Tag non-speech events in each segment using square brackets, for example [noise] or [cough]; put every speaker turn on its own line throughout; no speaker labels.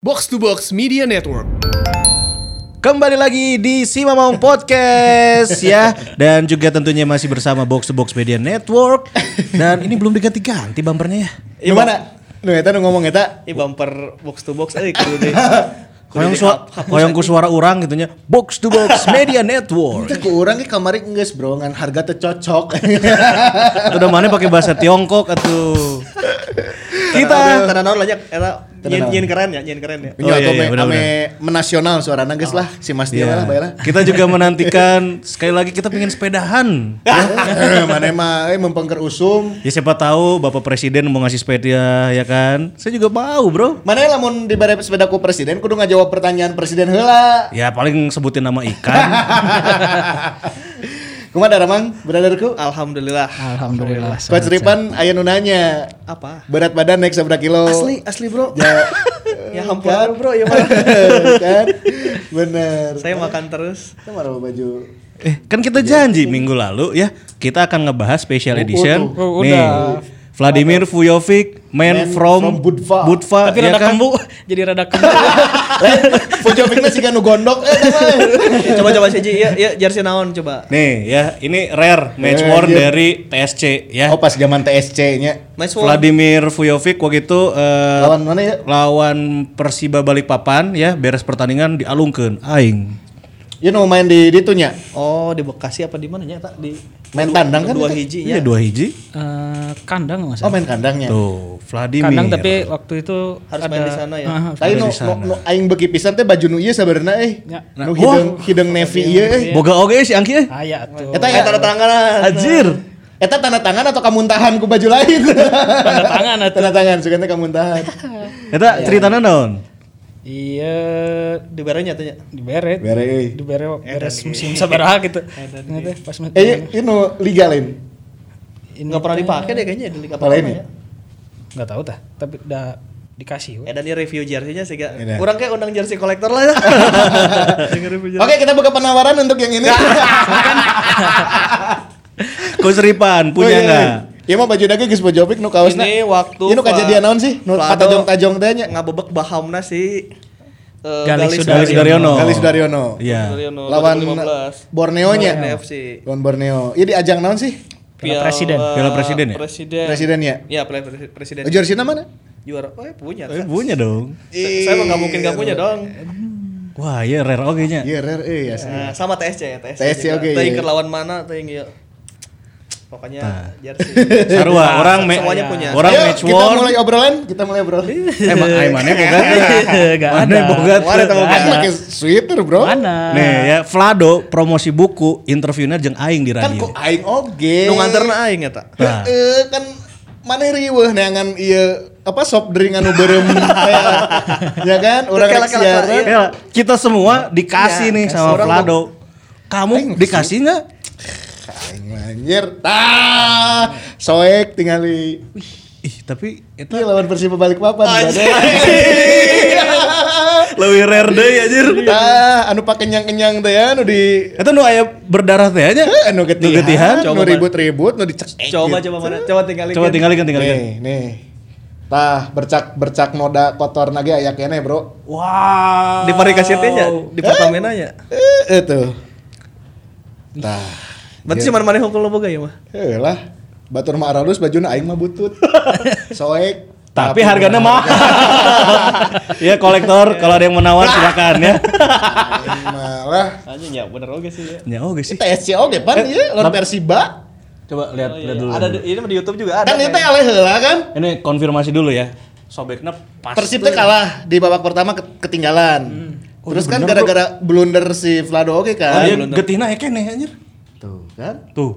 Box to Box Media Network.
Kembali lagi di Si Mamang Podcast ya Dan juga tentunya masih bersama Box to Box Media Network Dan ini belum diganti-ganti bumpernya ya
Di mana? Nu eta nu ngomong eta.
Ini bumper box to box eh kudu deh.
Koyong suara, koyong ku suara orang gitunya Box to Box Media Network
Kita ku urang ge kamari geus bro ngan harga teu cocok.
Itu udah mana pakai bahasa Tiongkok atuh
Kita tanah naon banyak eta
Tanda
nyin
naon.
nyin keren ya, nyin keren ya.
Nya
Oh, iya, iya,
ame menasional suarana geus lah si Mas dia lah bae lah.
Kita juga [laughs] menantikan Sekali lagi kita pengen sepedahan [laughs]
Eh, Mana mah eh mempengker usum.
Ya siapa tahu Bapak Presiden mau ngasih sepeda ya kan Saya juga mau bro
Mana lamun dibere sepeda ku presiden kudu ngajawab pertanyaan presiden heula.
Ya paling sebutin nama ikan [laughs]
Kumaha Daramang, brotherku?
Alhamdulillah.
Alhamdulillah.
Coach Ripan aya nu nanya,
Apa?
berat badan naik seberapa kilo?
Asli, asli bro.
Ya, [laughs]
Ya hampir bro, ya [laughs]
kan? Bener.
Saya makan terus.
Kita marah baju.
Eh, kan kita janji minggu lalu ya, kita akan ngebahas special
Oh,
edition.
tuh.
Oh,
Nih,
udah.
Vladimir Vujovic, man,
Man
from,
from Budva.
Budva,
Tapi
ya
rada
kan?
kembu, [laughs] jadi rada kembu. [laughs]
Fujovic mah nu gondok eh [laughs]
coba coba sih ya, ya jersey naon coba.
Nih ya, ini rare match
Eh,
worn
iya.
dari TSC ya.
Oh pas zaman TSC-nya.
Vladimir Vujovic waktu itu eh,
Lawan mana ya?
lawan Persiba Balikpapan ya, beres pertandingan dialungkeun aing.
Ieu nu main di ditunya.
Oh, di Bekasi apa di mana ya? Tak di
Main tandang kan
dua
itu?
hiji ya.
dua hiji.
Eh, kandang nggak
Oh main kandangnya.
Tuh, Vladimir.
Kandang tapi waktu itu
Harus main di sana ya?
Harus
Tapi
sana.
nu nu aing beuki pisan teh baju nu ieu sabenerna eh.
Ya.
Nu hideung hideung navy ieu eh.
Boga oge si Angki eh.
Ah, ya tuh.
Eta
Eh,
ya
tanda tangan.
Anjir.
Eta tanda tangan atau kamuntahan ku baju lain?
Tanda tangan atuh.
Tanda tangan sugante kamuntahan.
Eta ceritanya naon?
Iya,
Di barenya tanya.
diberet.
Bere euy.
Diberet beres musim sabaraha gitu. [laughs] Ingat ya, pas
Eh ieu nu liga lain.
ini
Enggak pernah dipakai deh kayaknya di liga
Apa lain ya?
ya.
Nggak tahu tah, tapi udah dikasih.
Eh dan ini review jersey-nya sih gak.
Iya.
Kurang kayak undang jersey kolektor lah ya. [laughs]
Oke, kita buka penawaran untuk yang ini. [laughs]
Coach Ripan punya
Oh, iya,
nggak?
iya. Iya mah baju dage geus Bojovic nu kaosna.
Ini waktu
nu kajadian naon sih? Nu patajong-tajong teh nya.
ngabebek bahamna si eh,
Galis
Gali Sudaryono.
Gali Sudaryono.
Iya.
Sudaryono,
Lawan
2015.
Borneo
FC.
Lawan Borneo. Iya di ajang naon sih?
Piala Presiden.
Piala Presiden ya?
Presiden.
Presiden ya.
Iya, Piala Pres- Presiden.
Oh, jersey mana?
Juara. Oh, eh, punya.
Eh,
Kak.
punya dong.
Saya saya mah nggak mungkin nggak punya dong.
Wah, iya rare oge nya.
Iya, rare eh asli.
Nah, sama TSC ya, TSC.
TSC, oke,
Teuing
iya.
lawan mana teuing ieu. Pokoknya jersey. [laughs]
Sarua, orang me-
semuanya punya.
Orang
Ayo,
match
kita mulai obrolan, kita mulai obrolan. [laughs]
Emang ai mana [laughs] boga?
Nggak
Mana
ada.
Mana teu boga?
Kan pakai sweater, Bro.
Mana?
Nih ya, Vlado promosi buku, interviewnya jeung aing di
Kan
radio.
kok aing oge.
Nu nganterna aing eta.
Nah.
Eh, kan mana riweuh neangan ieu apa soft drink anu beureum kayak ya kan orang siaran.
iya.
Ya, kita semua dikasih
Iya,
nih sama Vlado. Kamu dikasih nggak?
Aing anjir. Tah, soek tingali.
Ih, tapi itu
Itu lawan Persiba Balikpapan.
Anjir. [laughs]
lebih rare deh anjir.
Tah, anu pak kenyang-kenyang teh ya, anu di
Itu nu aya berdarah teh aja.
Eh, anu getihan,
getihan.
nu
Coba,
ribut-ribut, nu dicek.
Coba coba mana? Coba tinggalin.
Coba tinggalin tinggalin.
Nih, nih. Tah, bercak bercak noda kotor nage aya kene, Bro.
Wow.
Di parikasitnya nya, di Pertamina nya.
Eh, itu. Tah.
Berarti cuma mana hukum lo boga ya mah?
Lah, batur mah aralus bajuna aing mah butut. [laughs] Soek.
Tapi harganya mahal. [laughs] ya kolektor kalau ada yang menawar silakan ya.
Malah.
Anjing ya bener oke sih ya.
Ya oke sih.
TSC oge pan ieu lawan Persiba.
Coba lihat lihat dulu.
Ada di- ini mah di YouTube juga ada.
Kan itu eleh heula kan?
Ini konfirmasi dulu ya. Sobeknya pas.
Persib teh kalah di babak pertama ke- ketinggalan. Terus kan gara-gara blunder si Vlado oge
Oh,
kan.
dia getina ya kene anjir.
Tuh kan.
Tuh.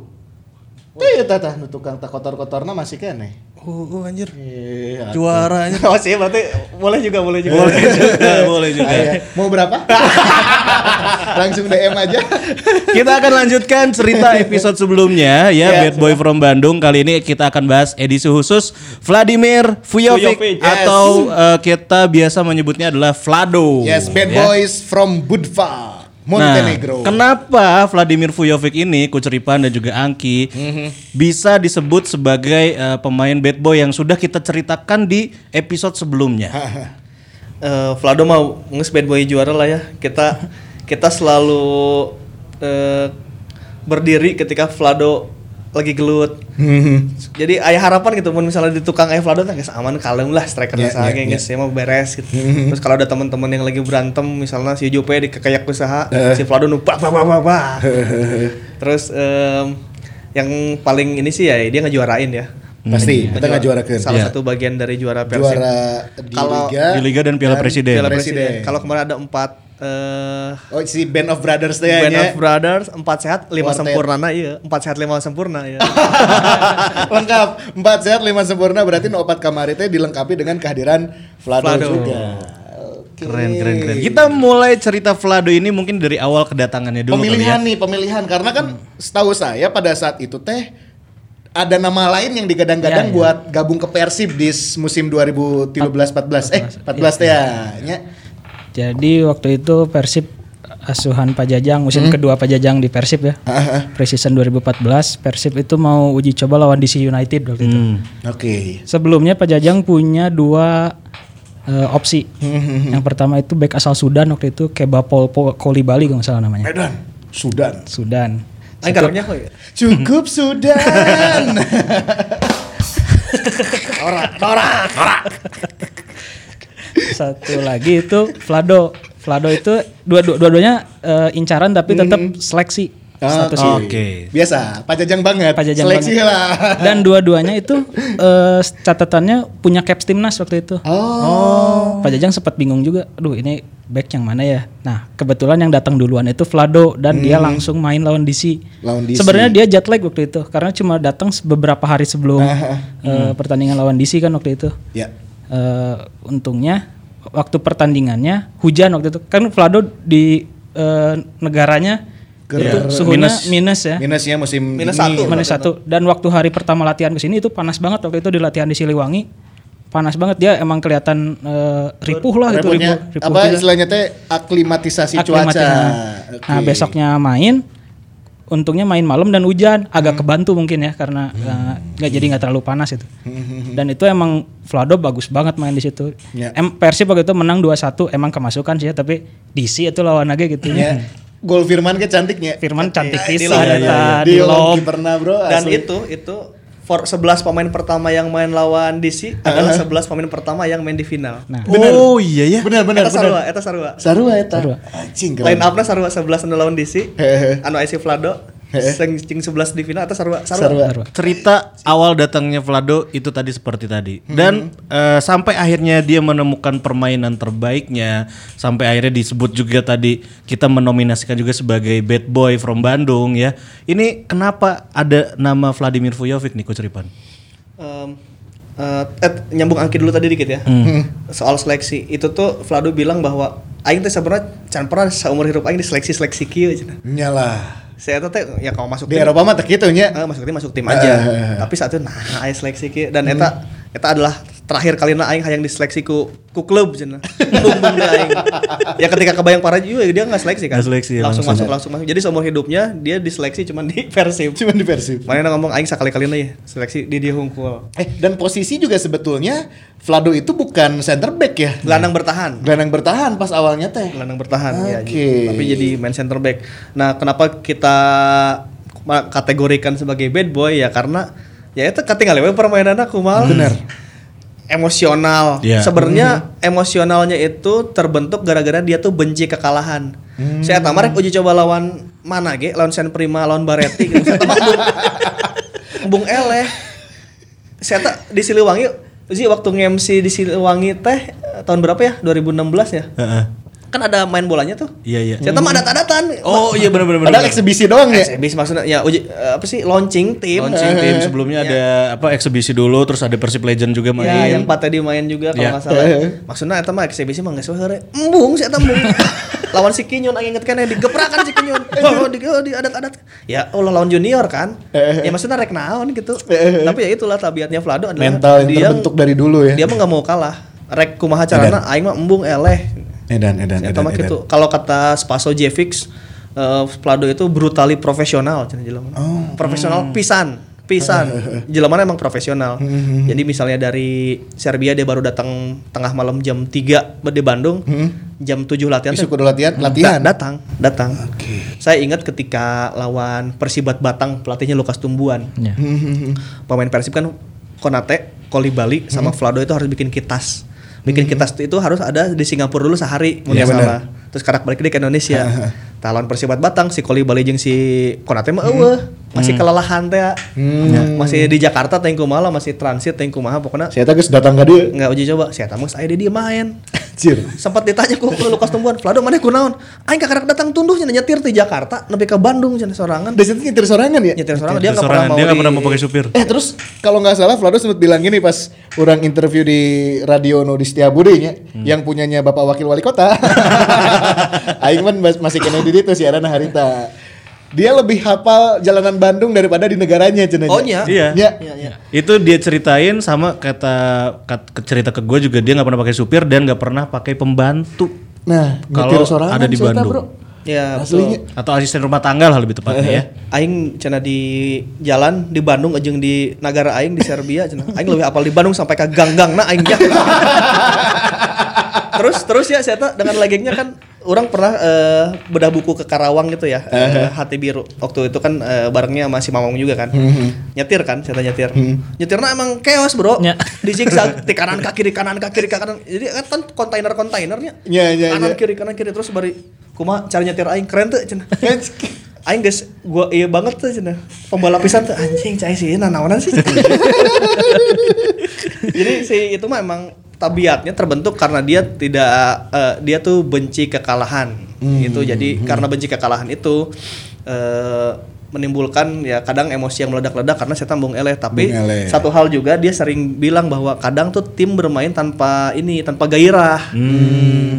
Tuh ya tah nu tukang tak kotor-kotorna masih kene.
Oh, oh anjir.
Iya.
Juara anjir. [laughs]
Oh sih berarti boleh juga boleh juga.
Boleh juga, [laughs] boleh juga.
Ayo, mau berapa? [laughs] Langsung DM aja.
Kita akan lanjutkan cerita episode sebelumnya ya
Ya,
Bad Boy from Bandung. Kali ini kita akan bahas edisi khusus Vladimir Vujovic
Vujovic,
yes.
atau eh, kita biasa menyebutnya adalah Vlado.
Yes, bad
ya.
boys from Budva, Montenegro.
Nah, kenapa Vladimir Vujovic ini, Coach Ripan dan juga Angki
Mhm.
bisa disebut sebagai eh, pemain bad boy yang sudah kita ceritakan di episode sebelumnya?
eh, Vlado mau nges bad boy juara lah ya. Kita [laughs] kita selalu eh, berdiri ketika Vlado lagi gelut. Jadi ayah harapan gitu, mun misalnya di tukang ayah Vlado teh geus aman kalem lah striker
Ya,
yeah,
ya,
geus ya mau beres gitu. Terus kalau ada teman-teman yang lagi berantem misalnya si Jope dikekayak usaha, si Vlado nu bak bak bak bak, bak. Terus em, yang paling ini sih ya dia ngejuarain ya.
Pasti, kita nggak juara ke
Salah
Iya.
satu bagian dari juara Persib.
juara di
Kalau-
liga
Di Liga dan Piala Presiden.
Piala
Presiden.
Presiden. Kalau kemarin ada empat eh
Oh si Band of Brothers teh
Band
nya.
of Brothers, empat sehat, lima sempurna nah iya, empat sehat lima sempurna ya. [laughs]
Lengkap. Empat sehat lima sempurna berarti no opat kamari teh dilengkapi dengan kehadiran Vlado,
Vlado.
juga. Oke.
Keren, keren, keren. Kita mulai cerita Vlado ini mungkin dari awal kedatangannya dulu
Pemilihan
ya.
nih, pemilihan karena kan setahu saya pada saat itu teh ada nama lain yang digadang-gadang
Ya, ya.
buat gabung ke Persib di musim 2013-14 eh 14 teh ya. Nya.
Jadi waktu itu Persib asuhan Pak Jajang musim kedua Pak Jajang di Persib ya. Preseason 2014 Persib itu mau uji coba lawan DC United waktu itu.
Hmm.
Oke.
Sebelumnya Pak Jajang punya dua eh, opsi. Yang pertama itu back asal Sudan waktu itu Kebapol Po- Kolibali kalau nggak salah namanya.
Medan, Sudan.
Sudan.
Aing karepnya kok ya.
Cukup Sudan. [laughs]
Satu lagi itu Vlado. Vlado itu dua dua dua-duanya eh, incaran tapi tetap seleksi statusnya.
Oke.
Biasa, Pak Jajang banget.
Pak Jajang
Seleksi
banget.
lah.
Dan dua-duanya itu eh, catatannya punya caps timnas waktu itu.
Oh.
Pak Jajang sempat bingung juga, aduh ini back yang mana ya? Nah kebetulan yang datang duluan itu Vlado dan dia langsung main lawan DC.
Hmm. Lawan DC.
Sebenarnya dia jet lag waktu itu karena cuma datang beberapa hari sebelum eh, pertandingan lawan DC kan waktu itu.
Ya.
Eh, untungnya waktu pertandingannya hujan waktu itu kan Vlado di eh, negaranya itu suhunya
Minus.
minus, ya
Minusnya musim
Minus
ini.
satu.
minus satu dan waktu hari pertama latihan ke sini itu panas banget waktu itu di latihan di Siliwangi panas banget dia emang kelihatan eh, ripuh lah itu ripuh, ripuh
apa
gitu.
istilahnya teh aklimatisasi
Aklimatis.
cuaca.
Nah
Oke.
besoknya main, untungnya main malam dan hujan, agak kebantu mungkin ya karena eh, nggak jadi nggak terlalu panas itu. Dan itu emang Vlado bagus banget main di situ.
Ya.
Em, Persib waktu itu menang 2-1 emang kemasukan sih ya, tapi DC itu lawan aja gitu
Ya. Gol Firman ke cantiknya.
Firman cantik
Iya, di
pisan
lob.
eta
Di
di
lob pernah bro.
Dan
asli.
itu itu for 11 pemain pertama yang main lawan DC adalah 11 pemain pertama yang main di final.
Nah,
Oh iya ya.
benar benar
Eta
benar.
sarua, eta sarua.
Sarua eta.
Sarua.
Anjing
Line up-na sarua 11 anu lawan DC. Anu IC Vlado. Sing cing 11 di final eta sarua.
Sarua.
Sarua.
Cerita awal datangnya Vlado itu tadi seperti tadi. Dan eh, sampai akhirnya dia menemukan permainan terbaiknya, sampai akhirnya disebut juga tadi kita menominasikan juga sebagai bad boy from Bandung ya. Ini kenapa ada nama Vladimir Vujovic nih Coach Ripan?
Em, eh, Ed, nyambung angki dulu tadi dikit ya. [laughs] Soal seleksi. Itu tuh Vlado bilang bahwa aing teh sebenarnya can pernah seumur hidup aing diseleksi-seleksi kieu cenah.
Nyala.
Saya teh ya kalau masuk
Di
tim,
Eropa mah tak gitu nya.
eh, masuk tim masuk tim aja. Tapi saat itu nah seleksi kieu dan eta eta adalah terakhir kali aing hayang diseleksi ku ku klub cenah. Bumbung aing. Ya ketika kebayang para juga dia nggak seleksi kan.
Seleksi,
langsung,
langsung.
masuk langsung masuk. Jadi seumur hidupnya dia diseleksi cuman di Persib. [laughs]
Cuma di Persib.
Mana ngomong aing sekali-kali ya seleksi di dia hungkul.
Eh dan posisi juga sebetulnya Vlado itu bukan center back ya.
Gelandang bertahan.
Gelandang bertahan pas awalnya teh.
gelandang bertahan ya
Oke.
tapi jadi main center back nah kenapa kita kategorikan sebagai bad boy ya karena ya itu ketinggalan permainan aku mal
Bener. [laughs]
emosional.
Iya.
sebenarnya emosionalnya itu terbentuk gara-gara dia tuh benci kekalahan. Saya tamarek uji coba lawan mana ge? Lawan Sen Prima lawan Baretti gitu. saya bung, [laughs] eleh saya tak di Siliwangi sih waktu nge-MC di Siliwangi teh eh, tahun berapa ya? 2016 ya?
Heeh.
Kan ada main bolanya tuh
Iya iya.
saya tahu ada tadatan
Oh iya benar benar
Padahal eksibisi doang ya.
Eksibisi maksudnya ya uji eh, apa sih launching tim
Launching tim [laughs] sebelumnya ada apa eksebisi dulu terus ada Persib Legend juga main.
Ya, yang Pak tadi main juga kalau
Ya.
nggak salah. Maksudnya eta mah eksibisi mah geus heure. Embung sih eta embung. [laughs] lawan si Kinyon aing inget kan digeprakan si Kinyon. [laughs] Oh, di, oh, di adat-adat. Ya Allah lawan junior kan. ya maksudnya rek naon gitu. Tapi ya itulah tabiatnya Vlado adalah
Mental yang
dia
terbentuk dari dulu ya.
dia mah nggak mau kalah. Rek kumaha carana aing mah embung eleh.
Edan edan edan. edan.
gitu. Kalau kata Spaso Jevix eh Vlado itu brutally profesional.
Oh.
Profesional pisan. pisan [laughs] jelamana emang profesional jadi misalnya dari Serbia dia baru datang tengah malam jam 3 di Bandung jam 7 latihan teh
kudu latihan, latihan.
Da- datang datang saya ingat ketika lawan Persibat Batang pelatihnya Lukas Tumbuan
Ya.
pemain Persib kan Konate, Kolibali sama Vlado itu harus bikin kitas. Bikin kitas itu harus ada di Singapura dulu sehari
benar.
salah. Terus karak balik ke Indonesia. [laughs] Talon Persibat Batang si Kolibali jeung si Konate mah eueuh, masih kelelahan teh. Ya, Masih di Jakarta teh kumaha lah, masih transit teh kumaha pokoknya
Saya tadi datang ke dia.
nggak uji coba. Saya tamu saya dia main.
Anjir.
Sempat ditanya ku ku Lukas Tumbuhan, "Vlado mana kunaon?" Aing karak datang tunduh cenah nyetir di Jakarta nepi ke Bandung cenah sorangan.
Di situ nyetir sorangan ya?
Nyetir sorangan dia
Dia
nggak pernah mau
dia nggak
di-
pernah mau pakai supir.
Eh terus kalau nggak salah Vlado sempat bilang gini pas orang interview di Radio No di Setiabudi nya, yang punyanya Bapak Wakil Wali Kota. [laughs] Aing kan mas- masih kena di itu siaran harita. Dia lebih hafal jalanan Bandung daripada di negaranya cenanya.
Oh, nya?
Iya.
Ya.
Iya, iya.
Itu dia ceritain sama kata, kat- ke cerita ke gue juga dia nggak pernah pakai supir dan nggak pernah pakai pembantu.
Nah,
Kalau ada di Bandung.
bro.
Ya,
Aslinya.
betul.
Atau asisten rumah tangga lah lebih tepatnya ya.
aing cenah di jalan di Bandung jeung di negara aing di Serbia cenah. Aing lebih apal di Bandung sampai ke gang-gang na aing ya. [laughs] terus terus ya saya tuh dengan legengnya kan orang pernah eh, bedah buku ke Karawang gitu ya eh, hati biru. Waktu itu kan eh, barengnya masih mamang juga kan. Nyetir kan saya nyetir. Nyetirnya emang chaos bro.
Ya.
di zigzag di kanan ke kiri kanan ke kiri kanan. Jadi kan kontainer kontainernya
Ya, ya,
kanan
ya.
kiri kanan kiri. Terus bari kuma cara nyetir aing. Keren tuh cenah [laughs] aing guys gua iya banget tuh cenah pembalap pisan tuh anjing cai sih nanaonan sih. [laughs] [laughs] Jadi si itu mah emang tabiatnya terbentuk karena dia tidak eh, dia tuh benci kekalahan. Gitu. Jadi karena benci kekalahan itu eh, menimbulkan ya kadang emosi yang meledak-ledak karena saya tambung eleh. Tapi
Bung eleh.
satu hal juga dia sering bilang bahwa kadang tuh tim bermain tanpa ini tanpa gairah.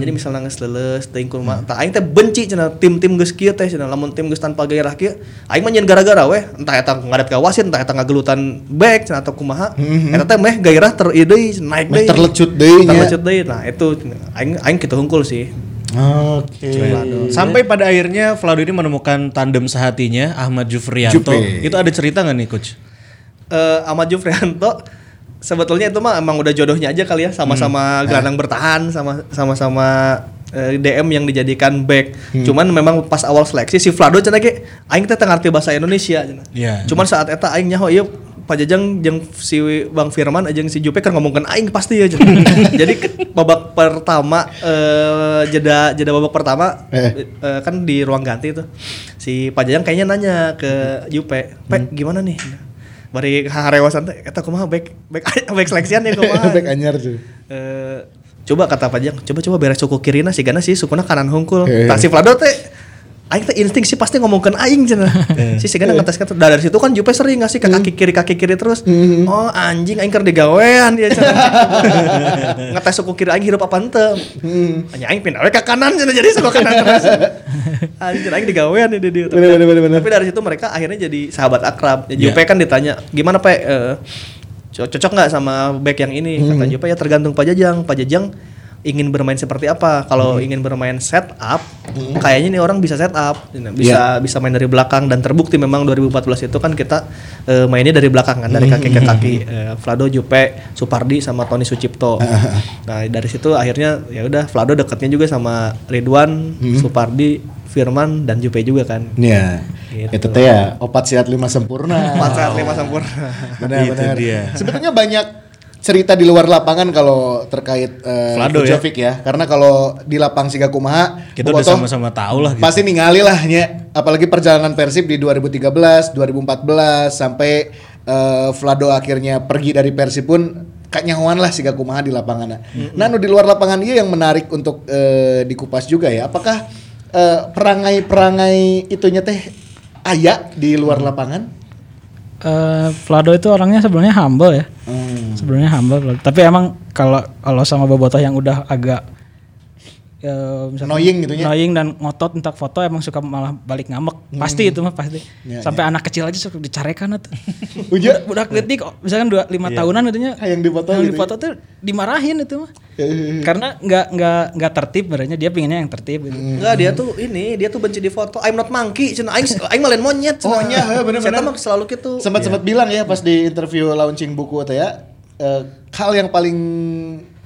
Jadi misalnya nges leles teuing kumaha tah aing teh benci cenah tim-tim geus kieu teh cenah lamun tim geus tanpa gairah kieu aing mah gara-gara weh entah eta ngadat ka wasit entah eta ngagelutan back cenah atau kumaha. Eta teh meh gairah ter ieu deui naik deui.
terlecut deui nya.
terlecut deui. Nah itu aing aing kitu hungkul sih
Oke.
Sampai pada akhirnya Vlado ini menemukan tandem sehatinya Ahmad Jufrianto.
Jupe.
Itu ada cerita nggak nih coach?
eh Ahmad Jufrianto sebetulnya itu mah emang udah jodohnya aja kali ya sama-sama gelandang bertahan sama sama-sama eh, DM yang dijadikan back. Cuman memang pas awal seleksi si Vlado cenah ge aing teh bahasa Indonesia cenah.
Iya.
Cuman saat eta aing nyaho ieu Pak Jajang jeung si Bang Firman jeung si Jupe kan ngomongkan aing pasti ya cenah. [laughs] Jadi babak pertama eh, jeda jeda babak pertama
Eh.
eh, kan di ruang ganti tuh. Si Pak Jajang kayaknya nanya ke Jupe, "Pe, gimana nih?" bari harewasan teh eta kumaha back back [laughs] back seleksian ya kumaha [laughs]
Back anyar tuh.
Eh, coba kata Pajang coba coba beres suku kirina sih karena sih sukuna kanan hungkul
Eh.
si Vlado teh Aing teh insting sih pasti ngomongkan aing cenah. Si Sigana ngetes kan dari situ kan Jupe sering ngasih ke kaki kiri kaki kiri terus. Oh anjing aing keur digawean dia cenah. [laughs] ngetes suku kiri aing hirup apa henteu. Hanya aing pindah we ke kanan cenah jadi suku kanan terus. Anjing aing digawean dia dia. Tapi,
Bener, bener, bener.
tapi dari situ mereka akhirnya jadi sahabat akrab. Ya,
Iya.
Jupe kan ditanya, "Gimana, Pe? Eh, co- cocok nggak sama back yang ini?" Kata Jupe ya tergantung Pak Jajang. Pak Jajang ingin bermain seperti apa? Kalau ingin bermain set up, kayaknya nih orang bisa set up, bisa bisa main dari belakang dan terbukti memang 2014 itu kan kita eh, mainnya dari belakang kan, dari kaki ke kaki. Eh, Vlado, Jupe, Supardi sama Tony Sucipto. [laughs] nah dari situ akhirnya ya udah Vlado deketnya juga sama Ridwan, Supardi, Firman dan Jupe juga kan.
Iya.
Gitu.
Itu teh ya opat sehat lima sempurna.
Empat sehat lima sempurna.
Benar-benar.
Itu dia.
Sebetulnya banyak cerita di luar lapangan kalau terkait eh,
Vlado ya.
Vujovic ya. Karena kalau di lapang Siga Kumaha
Kita udah sama-sama tahu lah gitu.
Pasti ningali lah nya. Apalagi perjalanan Persib di 2013, 2014 sampai eh, Vlado akhirnya pergi dari Persib pun kanyahoan lah Siga Kumaha di lapangan. Nah, nu di luar lapangan iya yang menarik untuk eh, dikupas juga ya. Apakah perangai-perangai itunya teh aya di luar lapangan?
Eh, Vlado itu orangnya sebenarnya humble ya.
Hmm.
Sebenarnya humble. Tapi emang kalau kalau sama Bobotoh yang udah agak eh, misalkan
Annoying gitu ya?
annoying dan ngotot untuk foto emang suka malah balik ngambek pasti itu mah pasti
Ya,
sampai anak kecil aja suka dicarekan tuh
Uja
budak detik misalkan dua lima tahunan itunya
Yang difoto
yang
gitu ya?
difoto tuh dimarahin itu mah karena nggak nggak nggak tertib sebenarnya dia pinginnya yang tertib gitu.
Enggak, dia tuh ini, dia tuh benci di foto. I'm not monkey, cenah aing aing mah lain monyet.
Oh, iya, bener-bener.
Saya mah selalu gitu.
sempat sempat bilang ya pas di interview launching buku teh ya eh, hal yang paling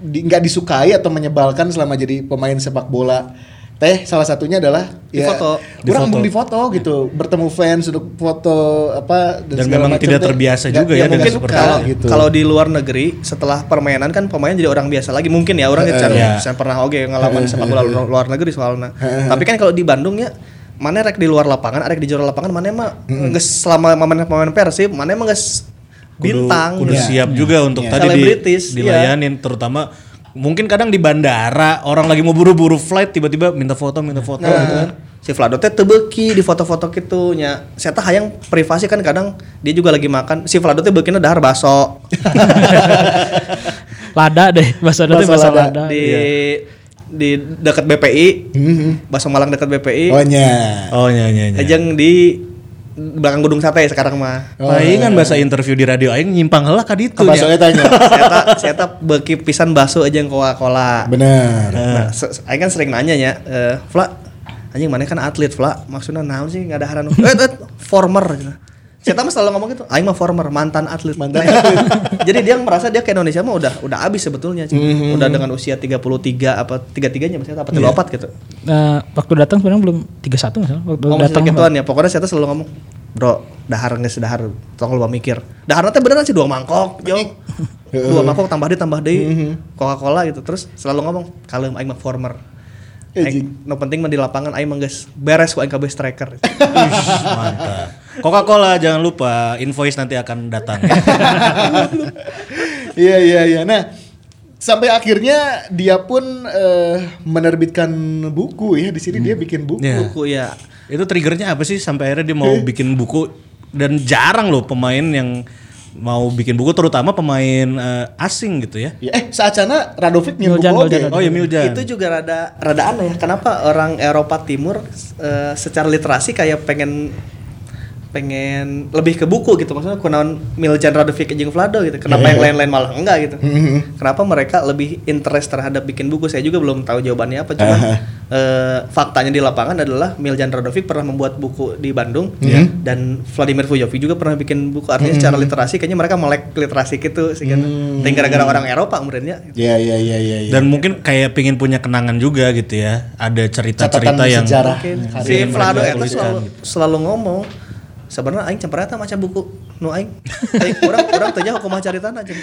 di- nggak disukai atau menyebalkan selama jadi pemain sepak bola. Teh salah satunya adalah
Di foto.
di foto. di foto gitu. Bertemu fans untuk foto apa
Dan
segala
memang
macam
tidak
teh.
terbiasa juga ya dengan
mungkin
kalau
gitu.
Kalau di luar negeri setelah permainan kan pemain jadi orang biasa lagi. Mungkin ya orang kan
Iya.
saya pernah oke ngalamin sepak bola luar, luar negeri soalnya. Tapi kan kalau di Bandung ya mana rek di luar lapangan ada di jero lapangan mana mah geus selama pemain pemain persib mana emang bintang
kudu
gitu.
siap juga untuk
Iya.
tadi di,
iya.
dilayanin terutama mungkin kadang di bandara orang lagi mau buru-buru flight tiba-tiba minta foto minta foto
Nah,
gitu kan.
si Vlado teh tebeki di foto-foto gitu nya. Saya teh hayang privasi kan kadang dia juga lagi makan. Si Vlado teh beukina dahar baso [laughs]
lada deh bahasa
Bahasa
bahasa, bahasa
lada.
lada,
di
Iya.
di dekat BPI. Baso Malang dekat BPI.
oh nya
oh iya iya iya
Ajeng di belakang gedung sate sekarang mah.
Oh,
Aing kan bahasa interview di radio aing nyimpang heula ka ditu
apa
nya.
soalnya tanya [laughs]
saya tak saya tak beki pisan baso aja yang Coca-Cola.
benar
Nah, Aing kan sering nanya ya, eh, Vla, anjing mana kan atlet, Vla, maksudnya naon sih nggak ada haranu. [laughs] eh, eh, former. gitu. Saya mah selalu ngomong gitu, Aing mah former, mantan atlet.
Mantan
Jadi dia merasa dia ke Indonesia mah udah udah abis sebetulnya, Cing.
Mhm.
udah dengan usia 33 apa 33-nya maksudnya apa 34
Iya.
gitu.
Nah, waktu datang sebenarnya belum 31 misalnya. Waktu
Oh,
datang
gituan ya. Pokoknya saya tuh selalu ngomong, "Bro, dahar geus dahar, tong lu mikir." Dahar teh beneran sih dua mangkok, jong. dua mangkok tambah deui tambah deui.
Mhm.
Coca-Cola gitu. Terus selalu ngomong, "Kalem aing mah former." Aing, no penting mah di lapangan aing mah geus beres ku aing kabeh striker. [laughs]
Ih, mantap. Coca-Cola jangan lupa invoice nanti akan datang. [laughs]
Iya iya iya. Nah, sampai akhirnya dia pun eh, menerbitkan buku ya di sini dia bikin buku.
Iya.
Buku ya.
Itu triggernya apa sih sampai akhirnya dia mau bikin buku dan jarang loh pemain yang mau bikin buku terutama pemain eh, asing gitu ya.
Ya, eh saacana Radovic nyen buku
Miljan. Miljan.
Oh ya Miljan.
Itu juga rada rada aneh ya. Kenapa orang Eropa Timur eh, secara literasi kayak pengen pengen lebih ke buku gitu maksudnya kunaon Miljan Radovic jeung Vlado gitu kenapa
Iya,
yang
iya.
lain-lain malah enggak gitu kenapa mereka lebih interest terhadap bikin buku saya juga belum tahu jawabannya apa cuman
Aha.
eh, faktanya di lapangan adalah Miljan Radovic pernah membuat buku di Bandung
Mhm.
dan Vladimir Vujovic juga pernah bikin buku artinya secara literasi kayaknya mereka melek literasi gitu sih kan
Hmm.
Gara-gara orang Eropa kemudiannya
Iya iya iya iya. iya.
Dan mungkin kayak pingin punya kenangan juga gitu ya. Ada cerita-cerita yang
sejarah. Karya
si Vlado
tuliskan
selalu,
gitu.
selalu ngomong sebenarnya aing cemperata maca buku nu aing. [laughs] Aing kurang kurang aku mah caritana aja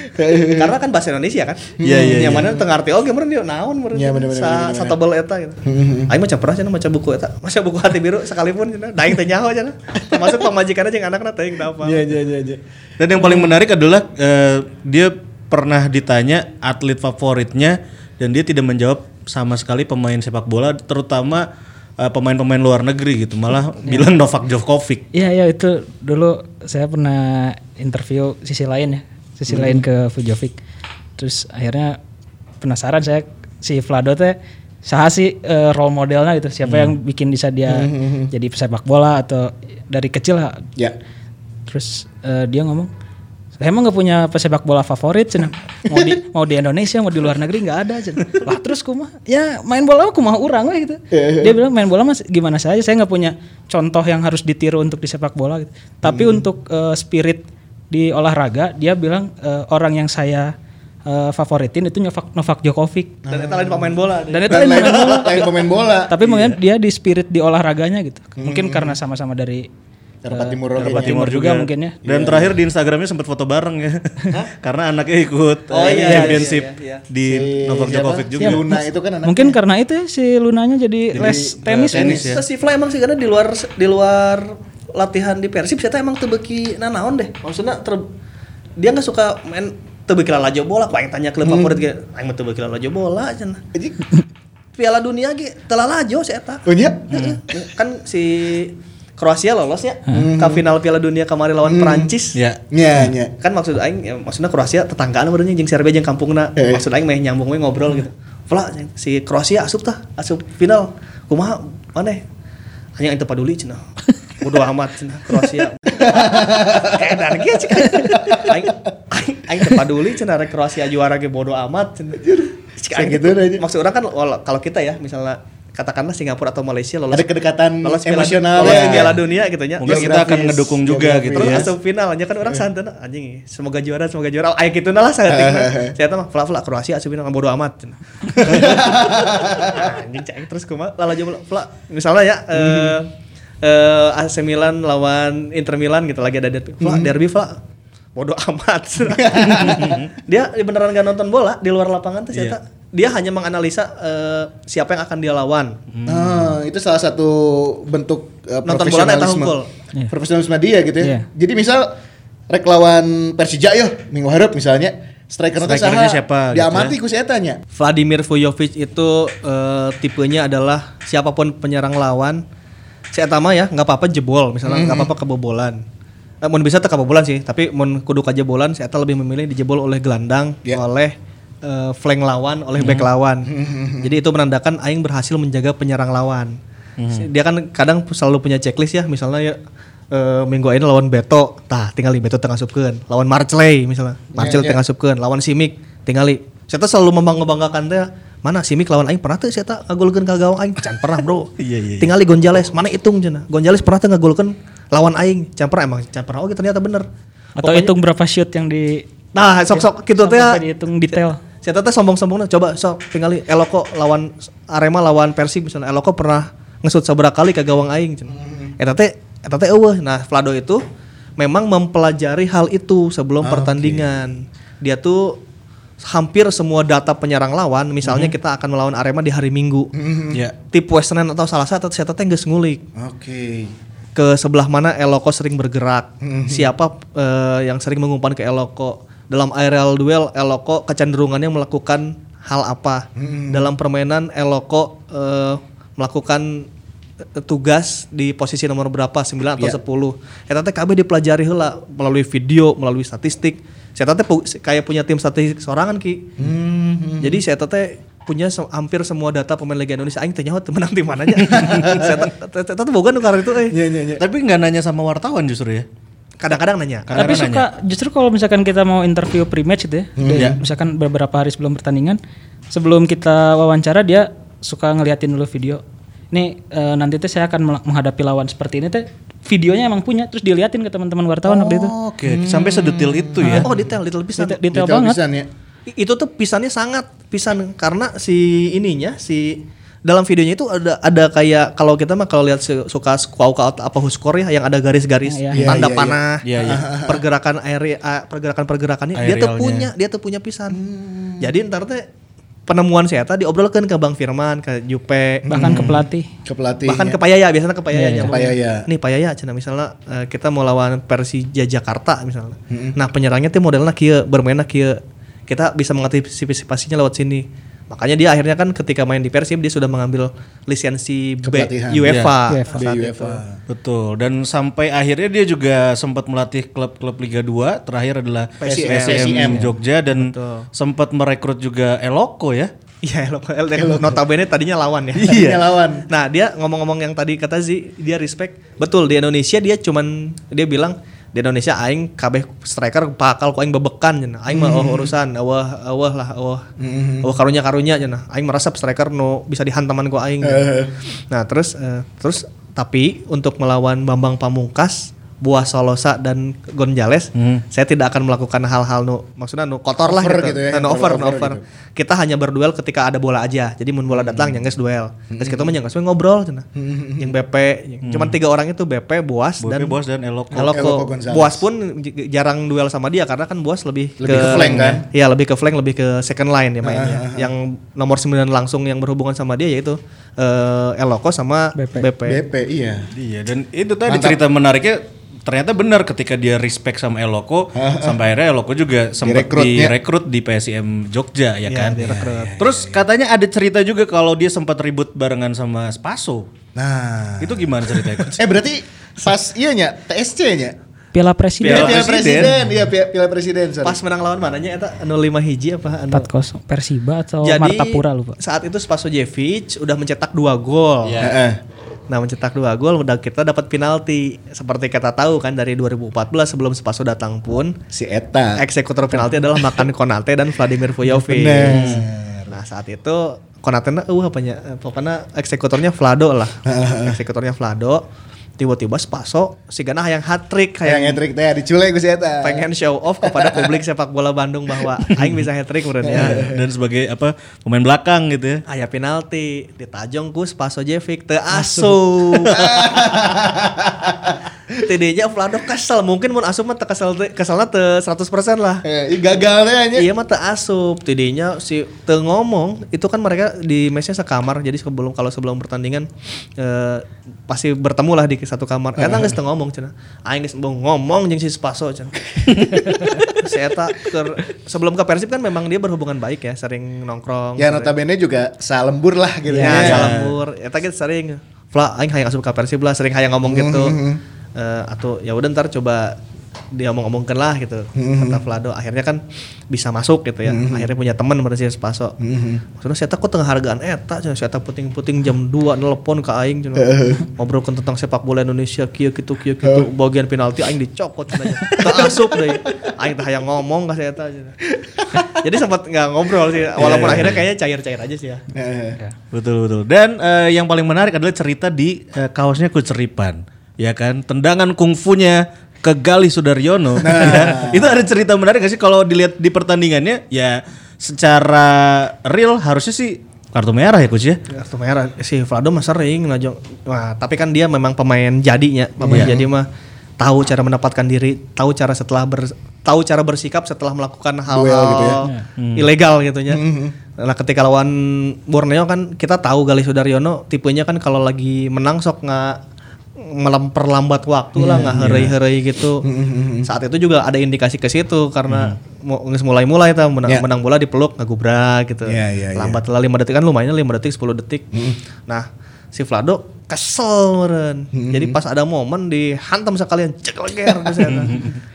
karena kan bahasa Indonesia kan.
Iya, iya,
yang
iya.
mana teu ngarti oge meureun dia naon meureun
Iya, bener, bener,
sa
bener,
sa tebel eta gitu. [laughs] Aing mah cemperata cenah maca buku eta [laughs] maca buku hati biru sekalipun cenah da aing teh nyaho cenah termasuk pamajikanna jeung anakna teh aing apa
Iya iya iya iya.
Dan yang paling menarik adalah eh, dia pernah ditanya atlet favoritnya dan dia tidak menjawab sama sekali pemain sepak bola terutama eh, pemain-pemain luar negeri gitu. Malah bilang Novak Djokovic.
Iya iya itu dulu saya pernah interview sisi lain ya, sisi lain ke Vujovic. Terus akhirnya penasaran saya si Vlado teh saha sih eh, role modelnya gitu, siapa yang bikin bisa dia jadi pesepak bola atau dari kecil lah.
Ya.
Terus eh, dia ngomong, saya emang nggak punya pesepak bola favorit cenah. Mau di mau di Indonesia mau di luar negeri nggak ada cenah. Lah terus kumah, ya main bola aku mah urang we gitu. Dia bilang main bola mas gimana saja, saya nggak punya contoh yang harus ditiru untuk di sepak bola gitu. Tapi untuk eh, spirit di olahraga, dia bilang eh, orang yang saya eh, favoritin itu Novak, Novak Djokovic.
dan eta lain pemain bola
Dan itu lain
lain
main bola.
lain pemain bola.
Tapi mungkin dia di spirit di olahraganya gitu. Mungkin karena sama-sama dari
Eropa
eh,
Timur.
Eropa Timur juga mungkin ya.
Dan terakhir di Instagramnya sempat foto bareng ya. [laughs] Karena anaknya ikut
Oh,
eh,
iya, iya,
championship
iya, iya.
di
Si
Novak? Djokovic
Si
juga.
Luna itu kan anak.
Mungkin karena itu ya, si Lunanya jadi, les tenis.
tenis ya.
Si Fly emang sih karena di luar di luar latihan di Persib saya emang tebeki nanaon deh. Maksudnya ter- dia nggak suka main tebeki lalajo bola. Kau yang tanya klub favorit ge, aing mah tebeki lalajo bola cenah.
Anjing.
Piala dunia ge telah lajo si eta.
Oh iya.
Heeh. Kan si Kroasia lolos ya ke final Piala Dunia kemarin lawan Perancis.
Ya.
Nya nya.
Kan maksud aing ya, maksudnya Kroasia tetanggaan berarti jeung Serbia jeung kampungna.
Eh.
Maksud aing meh nyambung we ngobrol gitu. Vla si Kroasia asup tah, asup final. Kumaha maneh? Hanya yang peduli cenah. [laughs] Bodoh amat cenah Kroasia. [laughs] Kayak ge cik. Aing aing aing teu peduli cenah rek Kroasia juara ge bodoh amat cenah. Cik gitu. Maksud orang kan kalau kita ya misalnya katakanlah Singapura atau Malaysia lolos
Ada kedekatan
lolos
emosional
lolos
ya.
Piala dunia gitu nya.
Mungkin
Terus-
kita akan ngedukung juga
geografis.
gitu
Terus
ya.
asup final aja kan orang santai anjing semoga juara semoga juara. Aya kitu lah saya tahu mah fla fla Kroasia asup final bodo amat. Anjing cai terus kumaha lala jam fla misalnya ya eh eh AC Milan lawan Inter Milan gitu lagi ada derby. Fla derby fla. Bodo [laughs] amat. Dia beneran gak nonton bola di luar lapangan tuh saya dia hanya menganalisa eh, siapa yang akan dia lawan
Nah, itu salah satu bentuk uh,
Nonton bola
profesionalisme.
hungkul.
Iya.
Profesionalisme dia gitu ya.
Iya.
Jadi misal rek lawan Persija yo minggu hareup misalnya striker
Strikernya siapa gitu
Diamati
ya.
ku nya.
Vladimir Vujovic itu eh, tipenya adalah siapa pun penyerang lawan saya tama ya nggak apa-apa jebol misalnya nggak apa-apa kebobolan eh, mau bisa tak kebobolan sih tapi mau kudu kejebolan saya lebih memilih dijebol oleh gelandang
Ya.
oleh eh, flank lawan oleh back lawan. [laughs] Jadi itu menandakan aing berhasil menjaga penyerang lawan. Dia kan kadang selalu punya checklist ya misalnya ya eh, minggu ini lawan Beto tah tinggali Beto tengah supkeun lawan Marclay misalnya Marcel
ya.
tengah supkeun lawan Simic tinggali. Saya tuh selalu membangga-banggakan teh mana Simic lawan aing? Pernah tuh saya tak ngagolkeun ka gawang aing? Can pernah bro. [laughs]
Iya, iya, iya.
tinggali Gonzales mana hitung cenah? Gonzales pernah tuh ngagolkeun lawan aing. Can pernah emang can pernah. Oke ternyata bener.
Atau hitung berapa shoot yang di
nah sok-sok gitu teh
sampai dihitung detail.
Saya teh sombong-sombongnya coba sok tinggali Eloko lawan Arema lawan Persib misalnya Eloko pernah ngesut seberapa kali ke gawang aing cenah. Eta teh eta teh eueuh. Nah, Vlado itu memang mempelajari hal itu sebelum pertandingan. Dia tuh hampir semua data penyerang lawan, misalnya kita akan melawan Arema di hari Minggu.
Ya.
Tip Western atau salah satu saya teh geus ngulik
Oke.
ke sebelah mana Eloko sering bergerak, siapa eh, yang sering mengumpan ke Eloko. Dalam aerial duel Eloko kecenderungannya melakukan hal apa. Dalam permainan Eloko eh, melakukan eh, tugas di posisi nomor berapa 9 atau
Iya.
10. Eta teh KB dipelajari heula melalui video, melalui statistik. Saya teh pu- kayak punya tim statistik sorangan ki. Jadi saya teh punya se- hampir semua data pemain Liga Indonesia aing nyaho teu menang tim mana nya. Saya teh boga nu itu eh.
Iya iya iya.
Tapi nggak nanya sama wartawan justru ya.
Kadang-kadang nanya.
Karena
Tapi
kan
suka justru kalau misalkan kita mau interview pre-match gitu ya,
Iya.
misalkan beberapa hari sebelum pertandingan, sebelum kita wawancara dia suka ngeliatin dulu video. Ini eh, nanti teh saya akan menghadapi lawan seperti ini teh videonya emang punya terus diliatin ke teman-teman wartawan waktu itu.
Oke, sampai sedetil itu ya.
Oh detail, detail pisan.
Detail, detail
Detail
banget.
pisan ya.
Itu tuh pisannya sangat pisan karena si ininya si dalam videonya itu ada ada kayak kalau kita mah kalau lihat su- suka squat apa huskor ya yang ada garis-garis
iya.
tanda
Iya, iya,
panah
iya. Iya, [laughs]
pergerakan air pergerakan pergerakannya dia tuh punya dia tuh punya pisan jadi ntar teh penemuan saya tadi diobrolkan ke Bang Firman ke Jupe
Bahkan ke pelatih.
Ke pelatih.
bahkan ke Payaya biasanya ke Payaya
Iya, iya.
Ke Payaya.
nih Payaya cina misalnya eh, kita mau lawan Persija Jakarta misalnya nah penyerangnya tuh modelnya kia bermainnya kia kita bisa mengantisipasinya lewat sini makanya dia akhirnya kan ketika main di Persib dia sudah mengambil lisensi B
Kepelatihan.
UEFA
Iya,
itu.
UEFA.
Betul. Dan sampai akhirnya dia juga sempat melatih klub-klub Liga 2. Terakhir adalah
PSM.
PSM Jogja dan sempat merekrut juga Eloko ya.
Iya, Eloko. El- notabene tadinya lawan ya.
Tadinya lawan.
Nah, dia ngomong-ngomong yang tadi kata Zi, dia respect. Betul, di Indonesia dia cuman dia bilang di Indonesia aing kabeh striker bakal ku aing bebekan cenah. Aing mah oh, urusan eueuh eueuh lah eueuh. Eueuh karunya-karunya cenah. Aing merasa striker nu bisa dihantaman ku aing. nah, terus eh, terus tapi untuk melawan Bambang Pamungkas Buah Solosa dan Gonzales, saya tidak akan melakukan hal-hal nu maksudnya nu kotor lah
Over
gitu.
gitu ya,
Nah, over, nu
over gitu.
Kita hanya berduel ketika ada bola aja. Jadi mun bola datang yang geus duel. Terus kita mah ngobrol cenah. Yang BP, yang- cuman tiga orang itu BP, Boas
Bope
dan
dan Eloko.
Eloko.
Eloko Gonzales.
Boas pun jarang duel sama dia karena kan Boas lebih,
Lebih ke flank kan?
Iya, lebih ke flank, lebih ke second line ya mainnya. yang nomor 9 langsung yang berhubungan sama dia yaitu eh, Eloko sama
BP.
BP.
BP iya.
Iya dan itu tadi
Mantap.
cerita menariknya ternyata benar ketika dia respect sama Eloko [laughs] sampai akhirnya Eloko juga sempat direkrut di PSM Jogja ya
Iya,
kan.
direkrut.
Terus katanya ada cerita juga kalau dia sempat ribut barengan sama Spaso.
Nah.
Itu gimana ceritanya? [laughs]
Eh berarti pas iya nya TSC nya.
Piala Presiden
Piala
Piala
presiden,
Presiden.
iya Piala Piala presiden. sorry.
Pas menang lawan mananya eta 05 hiji apa anu?
4-0 Persiba atau
Jadi
Martapura lupa.
saat itu Spasojevic udah mencetak dua gol.
Heeh.
Nah mencetak dua gol udah kita dapat penalti. Seperti kita tahu kan dari 2014 sebelum Spaso datang pun
Si Eta.
eksekutor penalti adalah Makan Konate dan Vladimir Vujovic. Nah saat itu Konate na uh apanya? Pokoknya eksekutornya Vlado lah. [laughs] eksekutornya Vlado. Tiba-tiba Spaso si Gana hayang hat trick
Kayak ngetrik teh diculek ku si Eta.
pengen show off kepada publik sepak bola Bandung bahwa aing bisa hat trick ya. [laughs]
Dan sebagai apa pemain belakang gitu ya.
Aya penalti ditajong ku Spasojevic teu asup. [laughs] Tidinya Vlado kesel, mungkin mun asup mah kesel keselna teu 100% lah.
Eh, ih, gagal teh anya.
Iya mah teu asup, tidinya si teu ngomong, itu kan mereka di mesnya sekamar, jadi sebelum kalau sebelum pertandingan eh, pasti bertemu lah di satu kamar. Eta geus teu ngomong cenah. Aing geus embung ngomong jeung si Spaso cenah. [laughs] si Eta sebelum ke Persib kan memang dia berhubungan baik ya, sering nongkrong.
Ya notabene juga salembur lah gitu
Ya,
ya.
salambur. Eta gitu sering. Fla, aing hayang asup ka Persib lah, sering hayang ngomong gitu. Eh, atau ya udah ntar coba dia ngomong-ngomongkan lah gitu. Kata Vlado akhirnya kan bisa masuk gitu ya. Akhirnya punya teman pada si Spaso. Maksudnya saya takut tengah hargaan eta cenah saya puting-puting jam 2 nelpon ke aing cenah [laughs] ngobrolkan tentang sepak bola Indonesia kieu kitu kieu kitu bagian penalti aing dicokot cenah teu asup deui aing teh hayang ngomong ka si eta [laughs] jadi sempat nggak ngobrol sih. Walaupun akhirnya kayaknya cair-cair aja sih ya.
Betul betul. Dan eh, yang paling menarik adalah cerita di eh, kaosnya Kuceripan. Ya kan, tendangan kungfunya ke Gali Sudaryono. Ya, [laughs] itu ada cerita menarik gak sih kalau dilihat di pertandingannya? Ya secara real harusnya sih kartu merah ya coach ya.
Kartu merah si Vlado mah sering. Wah, tapi kan dia memang pemain jadinya, pemain jadi mah tahu cara mendapatkan diri, tahu cara setelah ber, tahu cara bersikap setelah melakukan hal-hal
gitu ya.
ilegal gitu ya. Nah, ketika lawan Borneo kan kita tahu Gali Sudaryono tipenya kan kalau lagi menang sok nggak memperlambat waktu lah nggak herai-herai gitu. Saat itu juga ada indikasi ke situ karena geus mulai-mulai tuh menang,
Ya.
menang bola dipeluk ngagubrak gitu.
Ya, ya, ya.
Lambat lah 5 detik kan lumayan 5 detik 10 detik. Nah, si Vlado kesel meren. Jadi pas ada momen dihantam sekalian cek sana.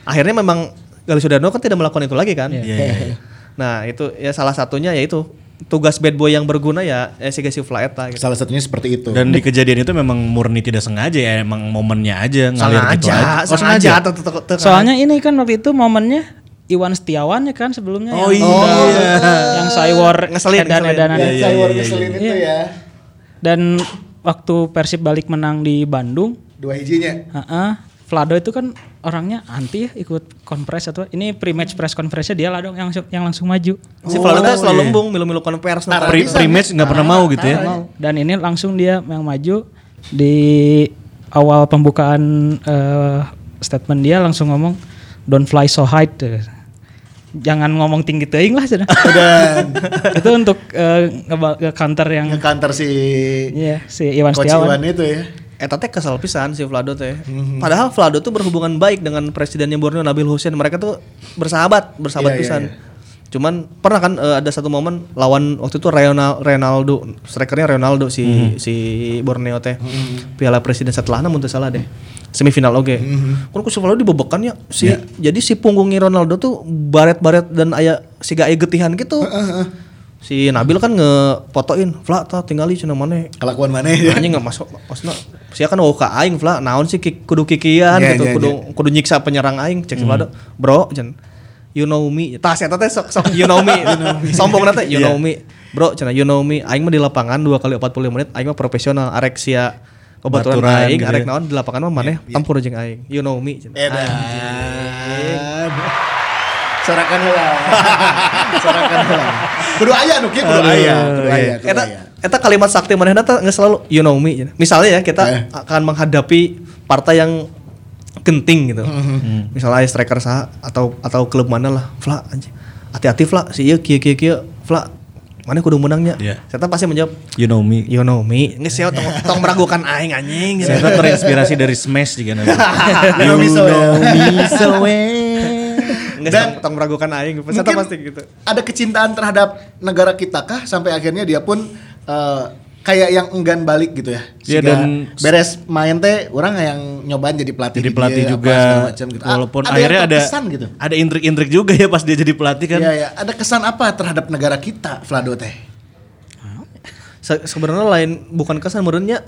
Akhirnya memang Gali Sudarno kan tidak melakukan itu lagi kan.
Iya, iya.
Nah, itu ya salah satunya yaitu tugas bad boy yang berguna ya eh, si Gasi Flaeta gitu.
Salah satunya seperti itu.
Dan di kejadian itu memang murni tidak sengaja ya, emang momennya aja ngalir gitu aja.
Sengaja, sengaja. Tuh,
Soalnya ini kan waktu itu momennya Iwan Setiawan ya kan sebelumnya
Oh
yang,
iya.
yang Cywar
Ngeselin,
edan-edanan
Ya,
itu.
saya war ngeselin itu ya.
Dan waktu Persib balik menang di Bandung,
Dua hijinya.
heeh, Vlado itu kan orangnya anti ya ikut konfres atau ini pre-match press conference dia lah dong yang langsung, yang langsung maju.
Si Vlado kan selalu lembung milu-milu konvers nah,
Pri- Pre-match nggak pernah mau gitu ya.
Dan ini langsung dia yang maju di awal pembukaan eh, statement dia langsung ngomong don't fly so high. tuh." Jangan ngomong tinggi teuing lah cenah. [laughs] itu untuk eh, ngeba- nge-counter yang
Ngekanter si
iya si Iwan
Coach
Setiawan.
Iwan itu ya.
Eta teh kesal pisan si Vlado teh. Padahal Vlado tuh berhubungan baik dengan presidennya Borneo Nabil Hussein. Mereka tuh bersahabat, bersahabat
Iya, iya,
pisan.
iya.
Cuman pernah kan eh, ada satu momen lawan waktu itu Ronaldo, Ronaldo strikernya Ronaldo si si Borneo teh. Piala Presiden setelahnya mun salah deh. Semifinal oke. Kan ku si Vlado dibebekan ya. Si jadi si punggungnya Ronaldo tuh baret-baret dan aya siga aya getihan gitu. Si Nabil kan ngefotoin, "Vla, tah tinggali cenah maneh."
Kelakuan mana ya?
anjing nggak masuk maksudnya sia kan oh ka aing vla naon sih kudu kikian
Iya,
gitu
iya,
kudu kudu nyiksa penyerang aing cek Vlado bro jen you know me. Tah sia teh sok sok [laughs] you know me. Sombong nanti you know me. Bro cenah you know me. Aing mah di lapangan dua kali 45 menit aing mah profesional arek sia kebetulan
Baturan
aing
gitu
arek
ya.
naon di lapangan mah maneh tempur jeung aing. You know me.
Sorakan heula. [laughs] Sorakan heula. Kudu aya nu kieu kudu aya,
Eta, eta kalimat sakti manehna teh nggak selalu you know me. Misalnya ya kita
Eh.
akan menghadapi partai yang genting gitu. Misalnya striker sah atau atau klub mana lah, Fla anjing. Hati-hati Fla, si ieu kieu kieu kieu, Fla. Mana kudu menangnya?
Iya.
Saya pasti menjawab
You know me.
You know me. Nggak sih, tong, tong meragukan aing anjing. gitu.
Saya terinspirasi dari Smash juga nanti. [laughs]
You know me so well.
Tong, tong meragukan aing.
Mungkin
pasti gitu.
ada kecintaan terhadap negara kita kah sampai akhirnya dia pun eh, kayak yang enggan balik gitu ya.
Iya, dan-
beres main teh orang yang nyobain jadi pelatih
Jadi
di
pelatih
dia,
juga.
macam gitu. Ah,
Walaupun
yang
akhirnya ada
gitu.
ada intrik-intrik juga ya pas dia jadi pelatih kan.
Iya ya, ada kesan apa terhadap negara kita, Vlado teh?
Se- sebenarnya lain bukan kesan menurutnya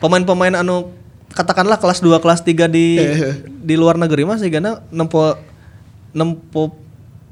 pemain-pemain anu katakanlah kelas 2 kelas 3 di di luar negeri mah sehingga nempo nempo